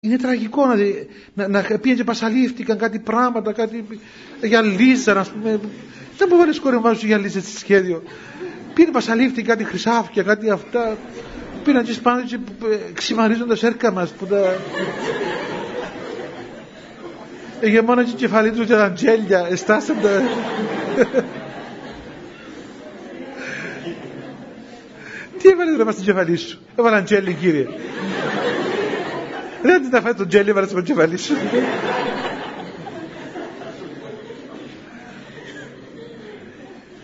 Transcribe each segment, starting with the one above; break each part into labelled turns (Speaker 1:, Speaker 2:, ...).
Speaker 1: Είναι τραγικό να, να, να πήγαινε και πασαλήφθηκαν κάτι πράγματα, κάτι για λίζα, ας πούμε. Δεν μπορείς να κορεμβάζουν για λίζα στη σχέδιο. Πήγαινε πασαλήφθη κάτι χρυσάφια, κάτι αυτά. Πήγαινε και σπάνε και ε, ξυμαρίζουν τα σέρκα μας που τα... Έγινε μόνο και κεφαλή τους και τα αντζέλια, εστάσαν Τι έβαλες τώρα στην κεφαλή σου; Έβαλε αντζέλι κύριε. Δεν τι τα φάει το τζέλι έβαλε στην κεφαλής σου.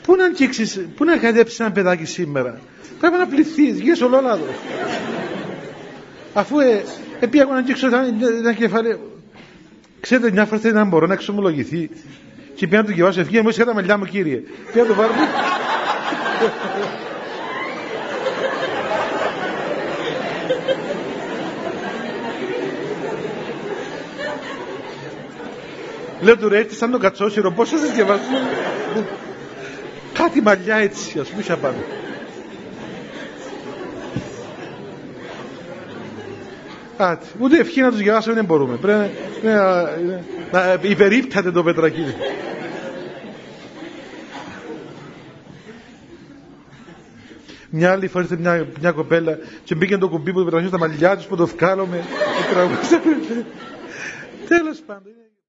Speaker 1: Πού να αγγίξεις, πού να χαϊδέψεις ένα παιδάκι σήμερα; Πρέπει να πληθείς, γύρω στο λόλαδο. Αφού ε, ε εγώ να αγγίξω ένα κεφάλι. Ξέρετε, μια φορά θέλει να μπορώ να εξομολογηθεί. Και πήγα να του διαβάσω ευχή, μου είσαι τα μαλλιά μου κύριε. Πήγα να το πάρω. Λέω του ρε έρθει σαν τον κατσόσυρο, πώς θα σας διαβάσω; Κάτι μαλλιά έτσι, ας πούμε, είσαι πάνω. Κάτι. Ούτε ευχή να τους διαβάσουμε δεν μπορούμε. Πρέπει να, να υπερίπταται το πετρακίδι. Μια άλλη φορά μια, μια κοπέλα και μπήκε το κουμπί που το πετραχείο στα μαλλιά τους που το βγάλουμε. Τέλος πάντων.